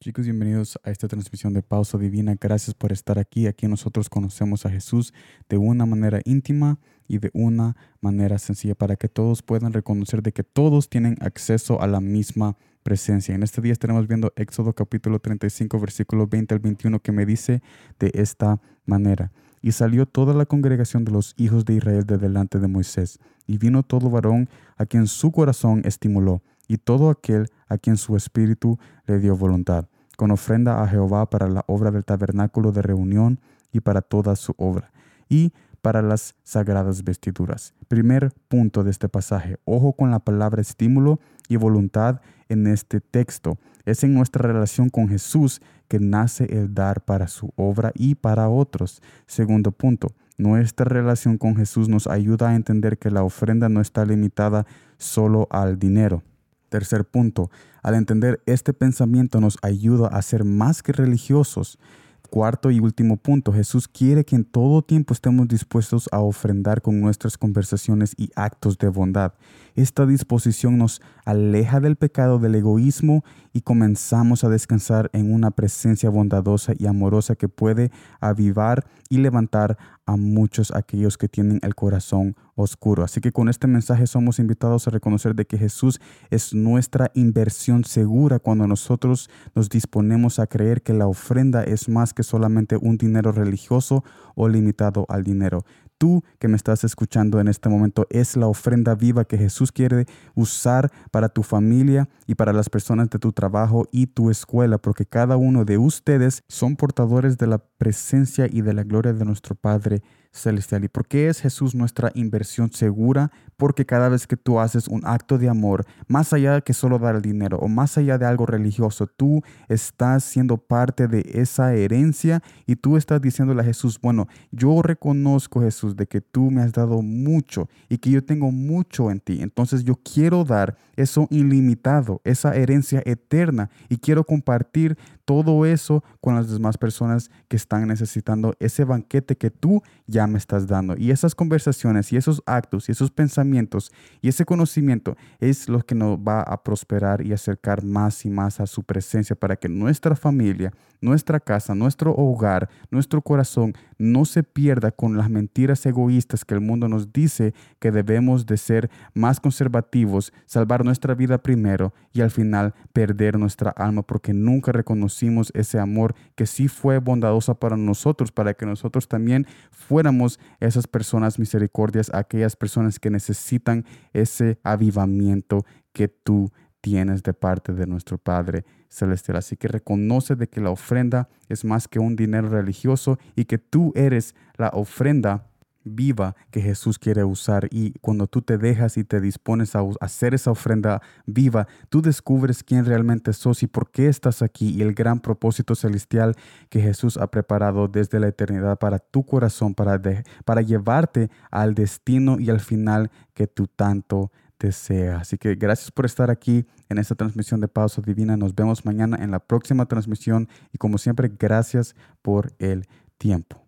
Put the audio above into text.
Chicos, bienvenidos a esta transmisión de Pausa Divina. Gracias por estar aquí. Aquí nosotros conocemos a Jesús de una manera íntima y de una manera sencilla para que todos puedan reconocer de que todos tienen acceso a la misma presencia. En este día estaremos viendo Éxodo capítulo 35, versículo 20 al 21 que me dice de esta manera. Y salió toda la congregación de los hijos de Israel de delante de Moisés, y vino todo varón a quien su corazón estimuló y todo aquel a quien su espíritu le dio voluntad, con ofrenda a Jehová para la obra del tabernáculo de reunión y para toda su obra, y para las sagradas vestiduras. Primer punto de este pasaje, ojo con la palabra estímulo y voluntad en este texto. Es en nuestra relación con Jesús que nace el dar para su obra y para otros. Segundo punto, nuestra relación con Jesús nos ayuda a entender que la ofrenda no está limitada solo al dinero. Tercer punto, al entender este pensamiento nos ayuda a ser más que religiosos. Cuarto y último punto, Jesús quiere que en todo tiempo estemos dispuestos a ofrendar con nuestras conversaciones y actos de bondad. Esta disposición nos aleja del pecado del egoísmo y comenzamos a descansar en una presencia bondadosa y amorosa que puede avivar y levantar a muchos aquellos que tienen el corazón oscuro. Así que con este mensaje somos invitados a reconocer de que Jesús es nuestra inversión segura cuando nosotros nos disponemos a creer que la ofrenda es más que solamente un dinero religioso o limitado al dinero tú que me estás escuchando en este momento es la ofrenda viva que Jesús quiere usar para tu familia y para las personas de tu trabajo y tu escuela, porque cada uno de ustedes son portadores de la presencia y de la gloria de nuestro Padre celestial. ¿Y por qué es Jesús nuestra inversión segura? Porque cada vez que tú haces un acto de amor, más allá que solo dar el dinero o más allá de algo religioso, tú estás siendo parte de esa herencia y tú estás diciéndole a Jesús, bueno, yo reconozco Jesús de que tú me has dado mucho y que yo tengo mucho en ti. Entonces yo quiero dar eso ilimitado, esa herencia eterna y quiero compartir todo eso con las demás personas que están necesitando ese banquete que tú ya me estás dando. Y esas conversaciones y esos actos y esos pensamientos y ese conocimiento es lo que nos va a prosperar y acercar más y más a su presencia para que nuestra familia, nuestra casa, nuestro hogar, nuestro corazón no se pierda con las mentiras egoístas que el mundo nos dice que debemos de ser más conservativos, salvar nuestra vida primero y al final perder nuestra alma porque nunca reconocemos ese amor que sí fue bondadosa para nosotros, para que nosotros también fuéramos esas personas misericordias, aquellas personas que necesitan ese avivamiento que tú tienes de parte de nuestro Padre Celestial. Así que reconoce de que la ofrenda es más que un dinero religioso y que tú eres la ofrenda viva que Jesús quiere usar y cuando tú te dejas y te dispones a hacer esa ofrenda viva, tú descubres quién realmente sos y por qué estás aquí y el gran propósito celestial que Jesús ha preparado desde la eternidad para tu corazón, para, para llevarte al destino y al final que tú tanto deseas. Así que gracias por estar aquí en esta transmisión de Pausa Divina. Nos vemos mañana en la próxima transmisión y como siempre, gracias por el tiempo.